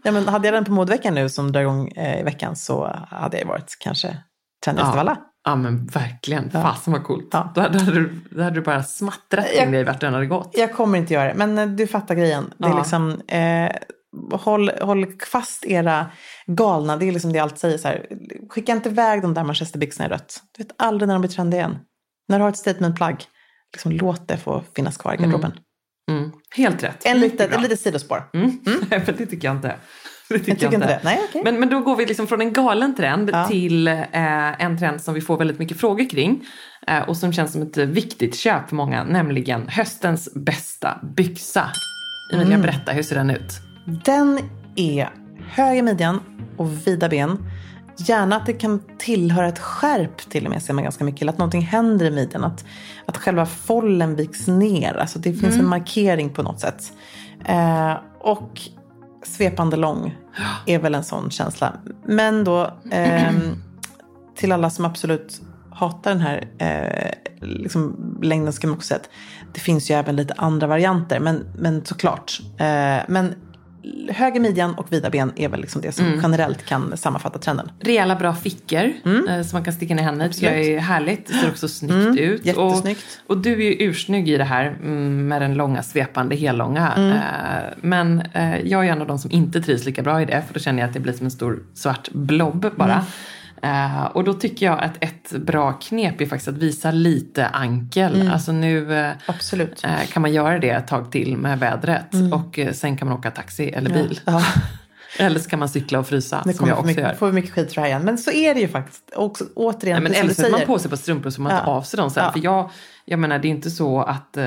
ja, men hade jag den på modeveckan nu som drar igång eh, i veckan så hade jag varit kanske trendigast av alla. Ja men verkligen, Ja. fasen vad coolt. Ja. Då, hade, du, då hade du bara smattrat Jag- in dig vart den hade gått. Jag kommer inte göra det, men eh, du fattar grejen. Det är Ja. liksom, eh, håll, håll fast era galna, det är liksom det jag alltid säger så här. Skicka inte iväg de där manchesterbyxorna i rött. Du vet aldrig när de blir trendiga igen. När du har ett statementplagg, liksom låt det få finnas kvar i garderoben. Mm. Helt rätt. En liten, ett litet sidospår. Mm. Nej, men det tycker jag inte. Det tycker Jag tycker inte det. Nej, okej. Men, men då går vi liksom från en galen trend Ja. till eh, en trend som vi får väldigt mycket frågor kring. Eh, och som känns som ett viktigt köp för många, nämligen höstens bästa byxa. Emilia, Mm. berätta, hur ser den ut? Den är hög i midjan och vida ben. Gärna att det kan tillhöra ett skärp till och med ser man ganska mycket. Eller att någonting händer i midjan. Att, att själva follen viks ner. Alltså det finns en markering på något sätt. Eh, och svepande lång är väl en sån känsla. Men då eh, till alla som absolut hatar den här eh, liksom, längden ska man också säga att det finns ju även lite andra varianter. Men, men såklart. Eh, men höger midjan och vida ben är väl liksom det som generellt kan sammanfatta trenden. Rejäla bra fickor eh, som man kan sticka ner henne i. jag är härligt. Det ser också snyggt ut. jättesnyggt. Och, och du är ju ursnygg i det här mm, med den långa svepande hellånga. Eh, men eh, jag är en av de som inte trivs lika bra i det. För då känner jag att det blir som en stor svart blob bara. Eh, och då tycker jag att ett bra knep är faktiskt att visa lite ankel. Alltså nu eh, kan man göra det ett tag till med vädret. Och eh, sen kan man åka taxi eller bil. Ja. Eller så kan man cykla och frysa, Det som jag också gör. mycket, får vi mycket skit för det här igen. Men så är det ju faktiskt. Och återigen, Nej, men eller som sätter man på sig på strumpor så man Ja. av sig dem sen. Ja. För jag, jag menar det är inte så att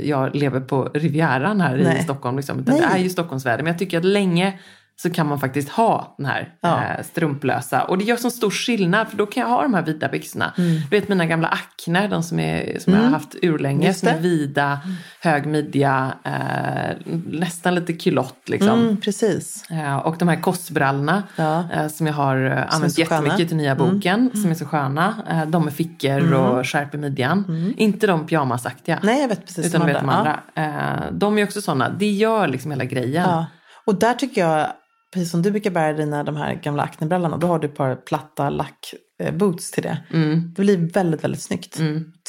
jag lever på Rivieran här Nej. i Stockholm. Liksom, utan Nej. det är ju Stockholmsväder. Men jag tycker att länge så kan man faktiskt ha den här Ja. eh, strumplösa. Och det gör så stor skillnad för då kan jag ha de här vida byxorna. Du vet mina gamla Acne, de som, är, som jag har haft urlänge, Mm. Som är vida, hög midja, eh, nästan lite kulott liksom. Mm, precis. Eh, Och de här kossbrallorna Ja. eh, som jag har eh, använt så sköna. Mm. jättemycket till nya boken, som är så sköna. Eh, De med fickor och skärp i midjan. Inte de pyjamasaktiga. Mm. Nej, jag vet precis Utan du vet de andra. Eh, De är också sådana. Det gör liksom hela grejen. Ja. Och där tycker jag, precis som du brukar bära dina de här gamla aknebrallorna, då har du ett par platta lackboots till det. Mm. Det blir väldigt, väldigt snyggt.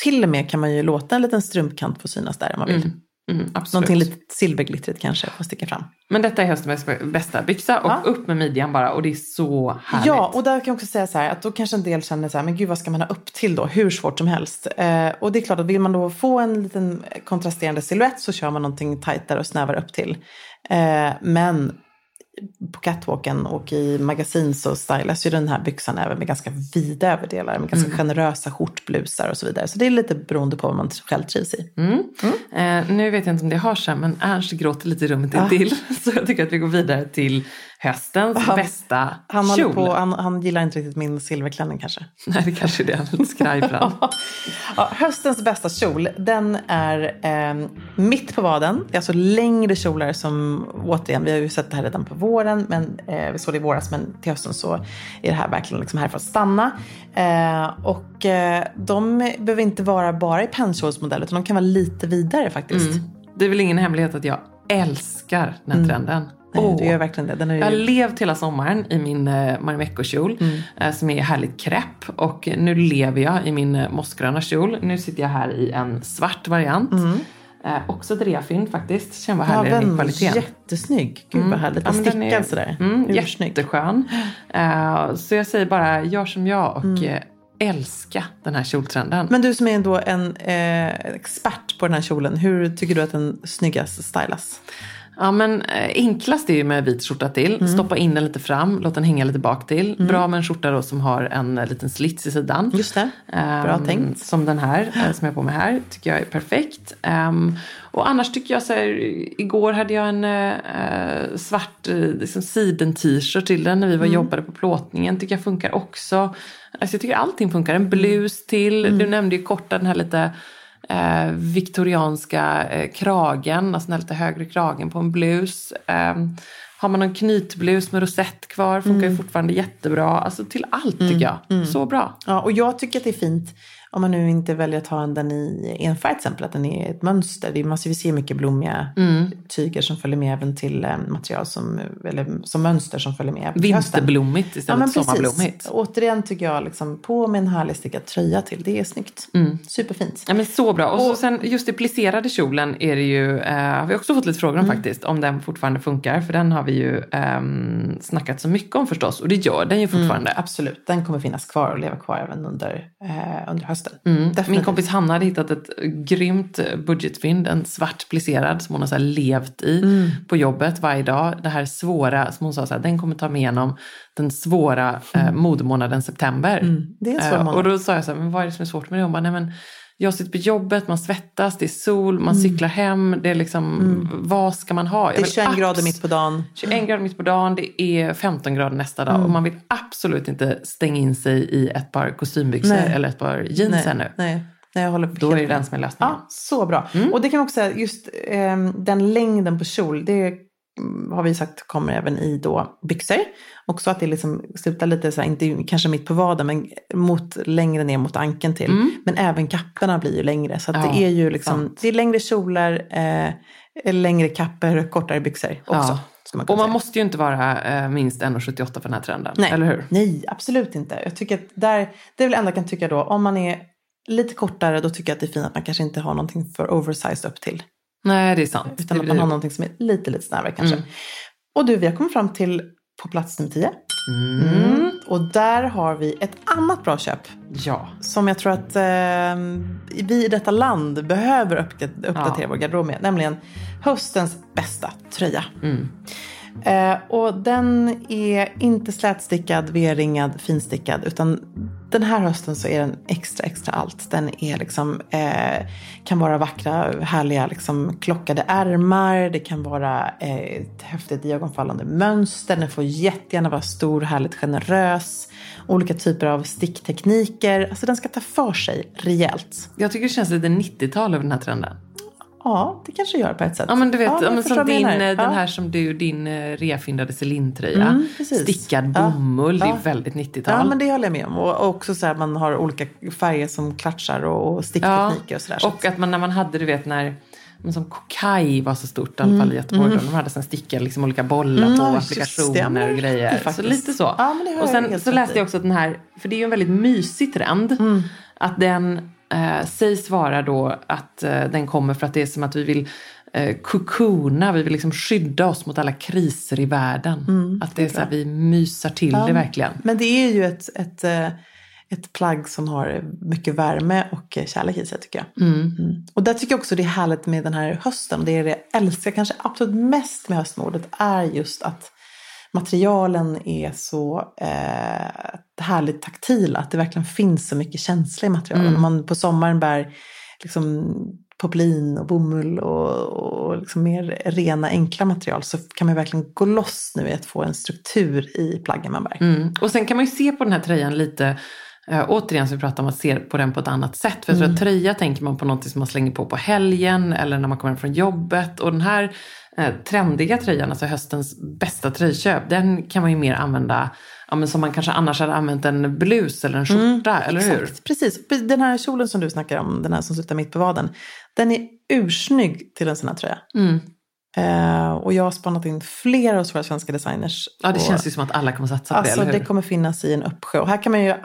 Till och med kan man ju låta en liten strumpkant få synas där om man vill. Mm, absolut. Någonting lite silverglittrigt kanske får sticka fram. Men detta är höstens bästa byxa och Ja. upp med midjan bara och det är så härligt. Ja, och där kan jag också säga så här att då kanske en del känner så här, men gud vad ska man ha upp till då? Hur svårt som helst. Eh, och det är klart att vill man då få en liten kontrasterande silhuett så kör man någonting tajtare och snävare upp till. Eh, men på catwalken och i magasin så stylas ju den här byxan även med ganska vida överdelar, med ganska generösa skjortblusar och så vidare. Så det är lite beroende på vad man själv trivs i. Eh, nu vet jag inte om det hörs här, men Ernst gråter lite i rummet intill. Så jag tycker att vi går vidare till höstens Han- bästa Han, kjol. på, han, han gillar inte riktigt min silverklänning kanske. Nej, det kanske är det. Han är lite skraj. Ja, höstens bästa kjol, den är eh, mitt på vaden. Det är alltså längre kjolar som, återigen, vi har ju sett det här redan på våren, men eh, vi såg det i våras, men till hösten så är det här verkligen liksom här för att stanna. Eh, och eh, de behöver inte vara bara i pennkjolsmodell, utan de kan vara lite vidare faktiskt. Mm. Det är väl ingen hemlighet att jag älskar den här trenden. Nej, Åh. Du gör verkligen det. Den är ju... Jag har levt hela sommaren i min eh, Marimekko-kjol Mm. eh, som är härligt krepp. Och nu lever jag i min eh, mossgröna kjol. Nu sitter jag här i en svart variant. Eh, också drevfynd faktiskt. Känner vad Mm. ja, härlig den kvaliteten. jättesnygg. Gud vad härligt. Ja, Den men den stickad är- sådär. Mm, jätteskön. Eh, så jag säger bara, gör som jag och Mm. älska den här kjoltrenden. Men du som är ändå en eh, expert på den här kjolen, hur tycker du att den snyggast stylas? Ja men eh, enklast är ju med vit skjorta till. Mm. Stoppa in den lite fram, låt den hänga lite bak till. Bra med en skjorta då som har en eh, liten slits i sidan. Just det. Bra Ehm, tänkt. Som den här eh, som jag har på mig här. Tycker jag är perfekt. Ehm, och annars tycker jag så här, igår hade jag en eh, svart liksom siden-t-shirt till den när vi var Mm. jobbade på plåtningen. Tycker jag funkar också. Alltså jag tycker allting funkar. En blus till. Mm. Du nämnde ju korta den här lite eh, viktorianska eh, kragen, alltså den här lite högre kragen på en blus. Eh, har man någon knytblus med rosett kvar funkar Mm. ju fortfarande jättebra. Alltså till allt tycker jag. Så bra. Ja, och jag tycker att det är fint om man nu inte väljer att ha den i enfärg till exempel, att den är ett mönster. Man ser- vi ser mycket blommiga Mm. tyger som följer med även till eh, material som, eller som mönster som följer med. Vinterblommigt Ja, istället för precis. sommarblommigt. Återigen tycker jag, liksom, på med en härlig stickad tröja till. Det är snyggt. Mm. Superfint. Ja men så bra. Och, så Och- sen just det plisserade kjolen är det ju, eh, har vi också fått lite frågor om Mm. faktiskt, om den fortfarande funkar. För den har vi ju ehm, snackat så mycket om förstås. Och det gör den ju fortfarande. Absolut, den kommer finnas kvar och leva kvar även under, eh, under hösten. Mm. Min kompis Hanna hade hittat ett grymt budgetfynd, en svart plisserad som hon har så levt i Mm. på jobbet varje dag. Det här svåra, som hon sa, så här, den kommer ta mig igenom den svåra eh, modemånaden september. Mm. Det är en svår Eh, månad. och då sa jag så här, men vad är det som är svårt med det? Hon bara, nej men jag sitter på jobbet, man svettas, det är sol, man cyklar hem, det är liksom, vad ska man ha? Jag Mm. Det är vill 21 grader mitt på dagen. 21 grader mitt på dagen, det är 15 grader nästa Mm. dag och man vill absolut inte stänga in sig i ett par kostymbyxor Nej. eller ett par jeans Nej, ännu. nej, nej, jag håller Då är det den som är lösningen. Ja, så bra. Mm. Och det kan också säga, just ehm, den längden på kjol, det mm, har vi sagt kommer även i då byxor. Också att det liksom slutar lite så här, inte kanske mitt på vaden, men mot, längre ner mot ankeln till. Men även kapporna blir ju längre. Så Mm. Ja, det är ju liksom, sant. det är längre kjolar, eh, längre kappor, kortare byxor också. Ja. Man Och man säga. måste ju inte vara eh, minst 1,78 för den här trenden. Nej. Eller hur? Nej, absolut inte. Jag tycker att där, det är väl det enda jag kan tycka då, om man är lite kortare, då tycker jag att det är fint att man kanske inte har någonting för oversized upp till. Nej, det är sant. Utan att man har någonting som är lite, lite snävare kanske. Mm. Och du, vi har kommit fram till på plats nummer 10. Mm. Och där har vi ett annat bra köp. Ja. Som jag tror att eh, vi i detta land behöver uppdatera Ja. vår garderob med. Nämligen höstens bästa tröja. Mm. Eh, och den är inte slätstickad, V-ringad, finstickad. Utan den här hösten så är den extra, extra allt. Den är liksom, eh, kan vara vackra, härliga liksom, klockade ärmar. Det kan vara eh, ett häftigt iögonfallande mönster. Den får jättegärna vara stor, härligt generös. Olika typer av sticktekniker. Alltså den ska ta för sig rejält. Jag tycker det känns lite 90-tal över den här trenden. Ja, det kanske gör på ett sätt. Ja men du vet, Ja, men som din, den här som du, din eh, refindade Celine-tröja. Mm, precis. Stickad Ja. bomull, det Ja. är väldigt 90-tal. Ja, men det håller jag med om. Och också så här, man har olika färger som klatschar och, och sticktekniker och sådär. Så Och att man när man hade, du vet när men som Kokai var så stort i alla fall i Göteborg. då, De hade såna stickade liksom olika bollar Mm, på det. applikationer och det grejer. Så lite så. Ja, det och sen så läste jag också att den här, för det är ju en väldigt mysig trend. Mm. Att den eh, sägs vara då att eh, den kommer för att det är som att vi vill eh, kokona, vi vill liksom skydda oss mot alla kriser i världen. att det är så här, vi mysar till det verkligen. Men det är ju ett, ett, eh, ett plagg som har mycket värme och eh, kärlek i sig tycker jag. Mm. Och där tycker jag också det är härligt med den här hösten. Det är det jag älskar kanske absolut mest med höstmodet är just att materialen är så eh, härligt taktila. Att det verkligen finns så mycket känsla i materialen. Om man på sommaren bär liksom poplin och bomull och, och liksom mer rena enkla material så kan man verkligen gå loss nu i att få en struktur i plaggen man bär. Mm. Och sen kan man ju se på den här tröjan lite, eh, återigen som vi pratade om, att se på den på ett annat sätt. För jag tror att tröja tänker man på något som man slänger på på helgen eller när man kommer hem från jobbet. Och den här trendiga tröjan, alltså höstens bästa tröjköp, den kan man ju mer använda ja, men som man kanske annars hade använt en blus eller en skjorta, eller hur? Exakt, precis. Den här kjolen som du snackar om, den här som slutar mitt på vaden, den är ursnygg till en sån här tröja. Mm. Eh, och jag har spannat in flera av våra svenska designers. Ja, det och, känns ju som att alla kommer satsa på Alltså det, eller det hur? kommer finnas i en uppsjö. Och här kan man ju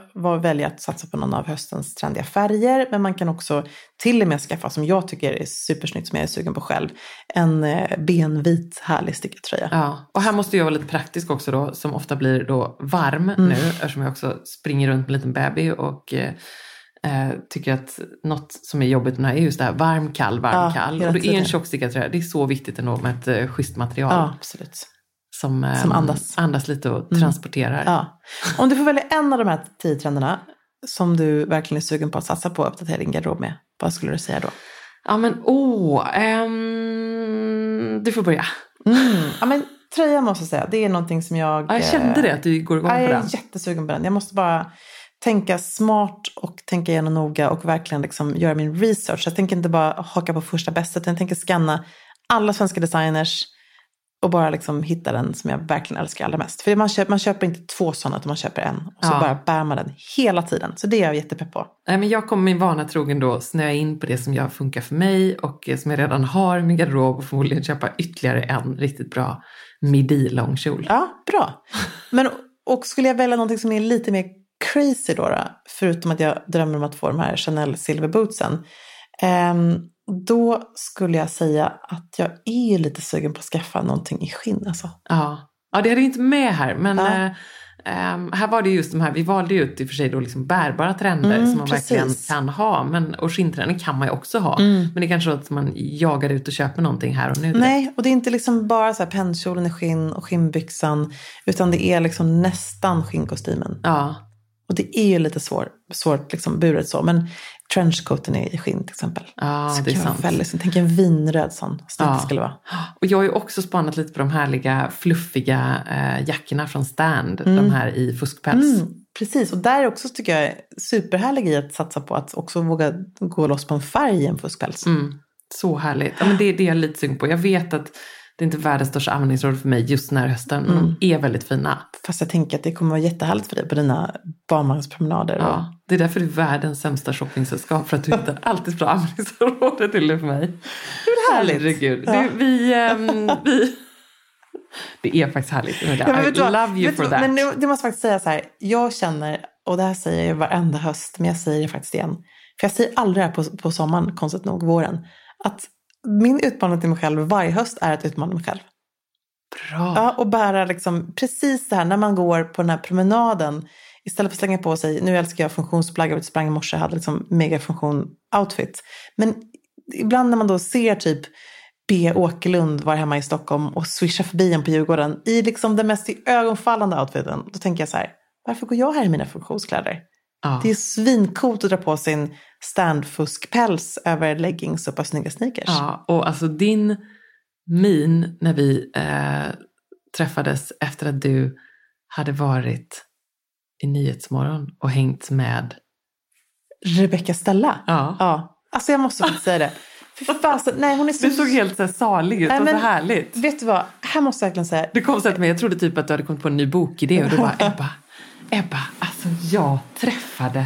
välja att satsa på någon av höstens trendiga färger. Men man kan också till och med skaffa, som jag tycker är supersnyggt, som jag är sugen på själv, en eh, benvit härlig stickad tröja. Ja, och här måste jag vara lite praktisk också då, som ofta blir då varm Mm. nu, eftersom jag också springer runt med en liten baby och eh, tycker att något som är jobbigt med den här är just det här varm, kall, varm, Ja, kall. Och då är en tjockstickad tröja, det är så viktigt ändå med ett eh, schysst material Ja, absolut. som, eh, Som andas. Mm. andas lite och transporterar. Ja. Om du får välja en av de här tio trenderna som du verkligen är sugen på att satsa på och uppdatera din garderob med, vad skulle du säga då? Ja men åh, ehm, du får börja. Mm. Ja, men tröja måste jag säga, det är någonting som jag... Ja, jag kände det, att du går igång på jag den. är jättesugen på den. Jag måste bara tänka smart och tänka igenom noga och verkligen liksom göra min research. Jag tänker inte bara haka på första bästa, utan jag tänker scanna alla svenska designers och bara liksom hitta den som jag verkligen älskar allra mest. För man köper, man köper inte två sådana, utan man köper en. Och så Ja. bara bär man den hela tiden. Så det är jag jättepepp på. Nej, men jag kommer min vana trogen då snöa in på det som jag funkar för mig och som jag redan har i min garderob och förmodligen köpa ytterligare en riktigt bra midi-långkjol. Ja, bra. Men, och skulle jag välja någonting som är lite mer crazy då, då förutom att jag drömmer om att få de här Chanel silverbootsen, ehm, då skulle jag säga att jag är lite sugen på att skaffa någonting i skinn. Alltså. Ja. ja, det jag inte med här. Men Ja. ehm, här var det just de här, vi valde ju ut i och för sig då liksom bärbara trender Mm, som man verkligen precis. kan ha. Men, och skinntrender kan man ju också ha. Mm. Men det är kanske så att man jagar ut och köper någonting här och nu. direkt. Nej, och det är inte liksom bara så här pennkjolen i skinn och skinnbyxan, utan det är liksom nästan skinnkostymen. Ja, Och det är ju lite svår, svårt liksom buret så, men trenchcoaten är i skinn till exempel. Så det är sant. väldigt, tänk en vinröd sån, Ja. det skulle vara. Och jag har ju också spanat lite på de härliga fluffiga eh, jackorna från Stand. De här i fuskpäls. Mm, precis, och där också tycker jag är superhärlig i att satsa på att också våga gå loss på en färg i en fuskpäls. Mm, så härligt. Ja, men det, det är jag lite sugen på. Jag vet att det är inte världens största användningsområde för mig just den här hösten. Men Mm. de är väldigt fina. Fast jag tänker att det kommer vara jättehärligt för dig på dina barnvagnspromenader. Ja, det är därför det är världens sämsta shoppingsällskap. För att du hittar alltid bra användningsområde till det för mig. härligt. Herregud. Ja. Du, vi, ehm, vi... Det är faktiskt härligt. Ja, I du vad? love you for du that. Men nu, det måste faktiskt säga så här. Jag känner, och det här säger jag varenda höst, men jag säger det faktiskt igen. För jag säger aldrig det här på, på sommaren, konstigt nog, våren. Att min utmaning till mig själv varje höst är att utmana mig själv. Bra. Ja, och bära liksom precis det här när man går på den här promenaden. Istället för att slänga på sig, nu älskar jag funktionsplagg, jag sprang i morse, hade liksom megafunktion outfit. Men ibland när man då ser typ B. Åkerlund var hemma i Stockholm och swisha förbi en på Djurgården i liksom den mest ögonfallande outfiten. Då tänker jag så här, varför går jag här i mina funktionskläder? Ja. Det är svincoolt att dra på sin standfuskpäls över leggings och ett par snygga sneakers. Ja, och alltså din min när vi eh, träffades efter att du hade varit i Nyhetsmorgon och hängt med... Rebecca Stella. Ja. ja. Alltså jag måste faktiskt säga det. Fasen, nej hon är så... Du såg helt så här salig ut, Nej, det var men- så härligt. Vet du vad, här måste jag verkligen säga. Du kom så att mig, jag trodde typ att du hade kommit på en ny bokidé och du bara Ebba, Ebba, alltså jag träffade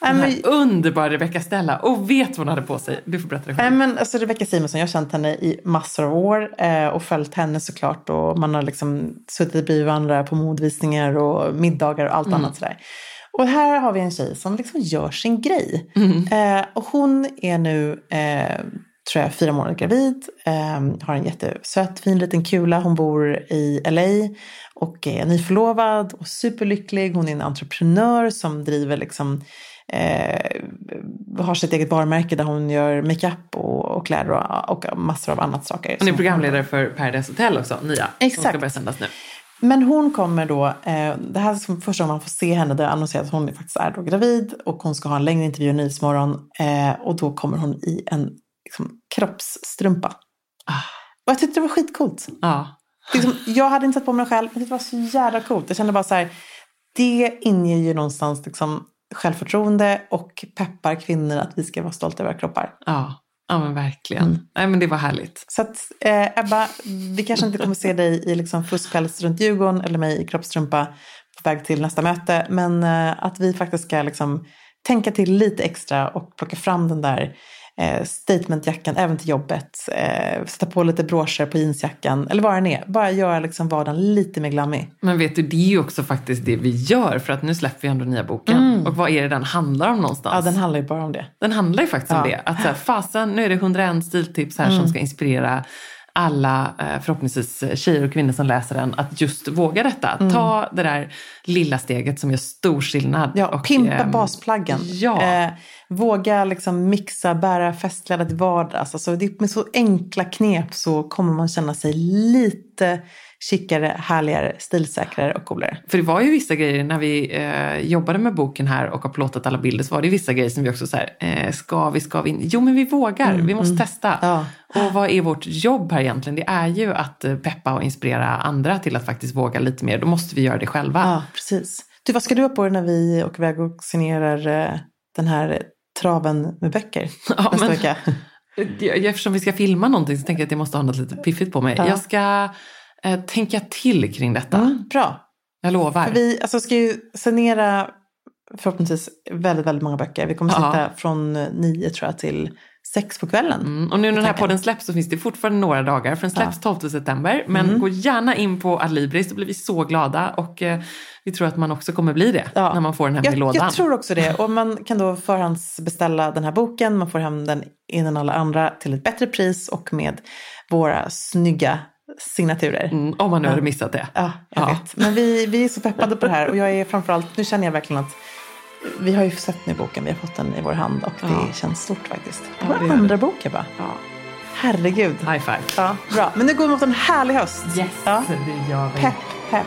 den här men- underbara Rebecca Stella och vet vad hon hade på sig. Du får berätta det själv. men alltså Rebecca Simonsson, jag har känt henne i massor av år eh, och följt henne såklart. Och man har liksom suttit bredvid varandra på modvisningar och middagar och allt annat sådär. Och här har vi en tjej som liksom gör sin grej. Eh, och hon är nu, eh, tror jag, fyra månader gravid. Eh, har en jättesöt, fin liten kula. Hon bor i LA och är nyförlovad och superlycklig. Hon är en entreprenör som driver liksom eh, har sitt eget varumärke där hon gör makeup och, och kläder och, och massor av annat saker. Hon är som- programledare för Paradise Hotel också, nya. Som Exakt. ska börja sändas nu. Men hon kommer då, eh, det här är som första gången man får se henne, där annonseras att hon faktiskt är då gravid och hon ska ha en längre intervju i Nyhetsmorgon eh, och då kommer hon i en liksom, kroppsstrumpa. Ah. Och jag tyckte det var skitcoolt. Ja. Liksom, jag hade inte sett på mig själv, men det var så jävla coolt. Jag kände bara så här, det inger ju någonstans liksom, självförtroende och peppar kvinnor att vi ska vara stolta över våra kroppar. Ja, ja men verkligen. Mm. Nej men det var härligt. Så att, eh, Ebba, vi kanske inte kommer se dig i liksom fuskpäls runt Djurgården eller mig i kroppstrumpa på väg till nästa möte. Men eh, att vi faktiskt ska liksom tänka till lite extra och plocka fram den där eh, statementjackan även till jobbet. Eh, sätta på lite broscher på jeansjackan eller vad den är. Bara göra liksom vardagen lite mer glammig. Men vet du, det är ju också faktiskt det vi gör för att nu släpper vi ändå nya boken. Och vad är det den handlar om någonstans? Mm. Ja, den handlar ju bara om det. Den handlar ju faktiskt om Ja. det. Att så här, fasen, nu är det 101 stiltips här Mm. som ska inspirera alla, eh, förhoppningsvis tjejer och kvinnor som läser den, att just våga detta. Ta det där lilla steget som gör stor skillnad. Mm. Ja, Och, pimpa ehm, basplaggen. Ja. Eh, våga liksom mixa, bära festkläder till vardags. Alltså det, med så enkla knep så kommer man känna sig lite chicare, härligare, stilsäkrare och coolare. För det var ju vissa grejer när vi eh, jobbade med boken här och har plåtat alla bilder så var det vissa grejer som vi också så här, eh, ska vi, ska vi inte? Jo men vi vågar, vi måste testa. Ja. Och vad är vårt jobb här egentligen? Det är ju att eh, peppa och inspirera andra till att faktiskt våga lite mer. Då måste vi göra det själva. Ja, precis. Du, vad ska du ha på dig när vi åker iväg och signerar eh, den här traven med böcker Ja, nästa men- vecka? Eftersom vi ska filma någonting så tänker jag att jag måste ha något lite piffigt på mig. Ja. Jag ska eh, tänka till kring detta. Mm, bra. Jag lovar. För vi alltså, ska ju signera förhoppningsvis väldigt, väldigt många böcker. Vi kommer Ja. sitta från eh, nio tror jag till sex på kvällen. Mm, och nu när den här podden släpps så finns det fortfarande några dagar, för den släpps 12 september. Men Mm. gå gärna in på Adlibris, då blir vi så glada. Och eh, vi tror att man också kommer bli det Ja. när man får den hem i Jag, lådan. jag tror också det. Och man kan då förhandsbeställa den här boken. Man får hem den innan alla andra till ett bättre pris och med våra snygga signaturer. Mm, om man nu hade missat det. Ja, jag Ja. vet. Men vi, vi är så peppade på det här och jag är framförallt, nu känner jag verkligen att vi har ju sett nu boken, vi har fått den i vår hand och det Ja. känns stort faktiskt. Ja, det andra bok bara. Ja. Herregud. High five. Ja, bra. Men nu går vi mot en härlig höst. Yes, Ja. det gör vi. Pepp, pepp.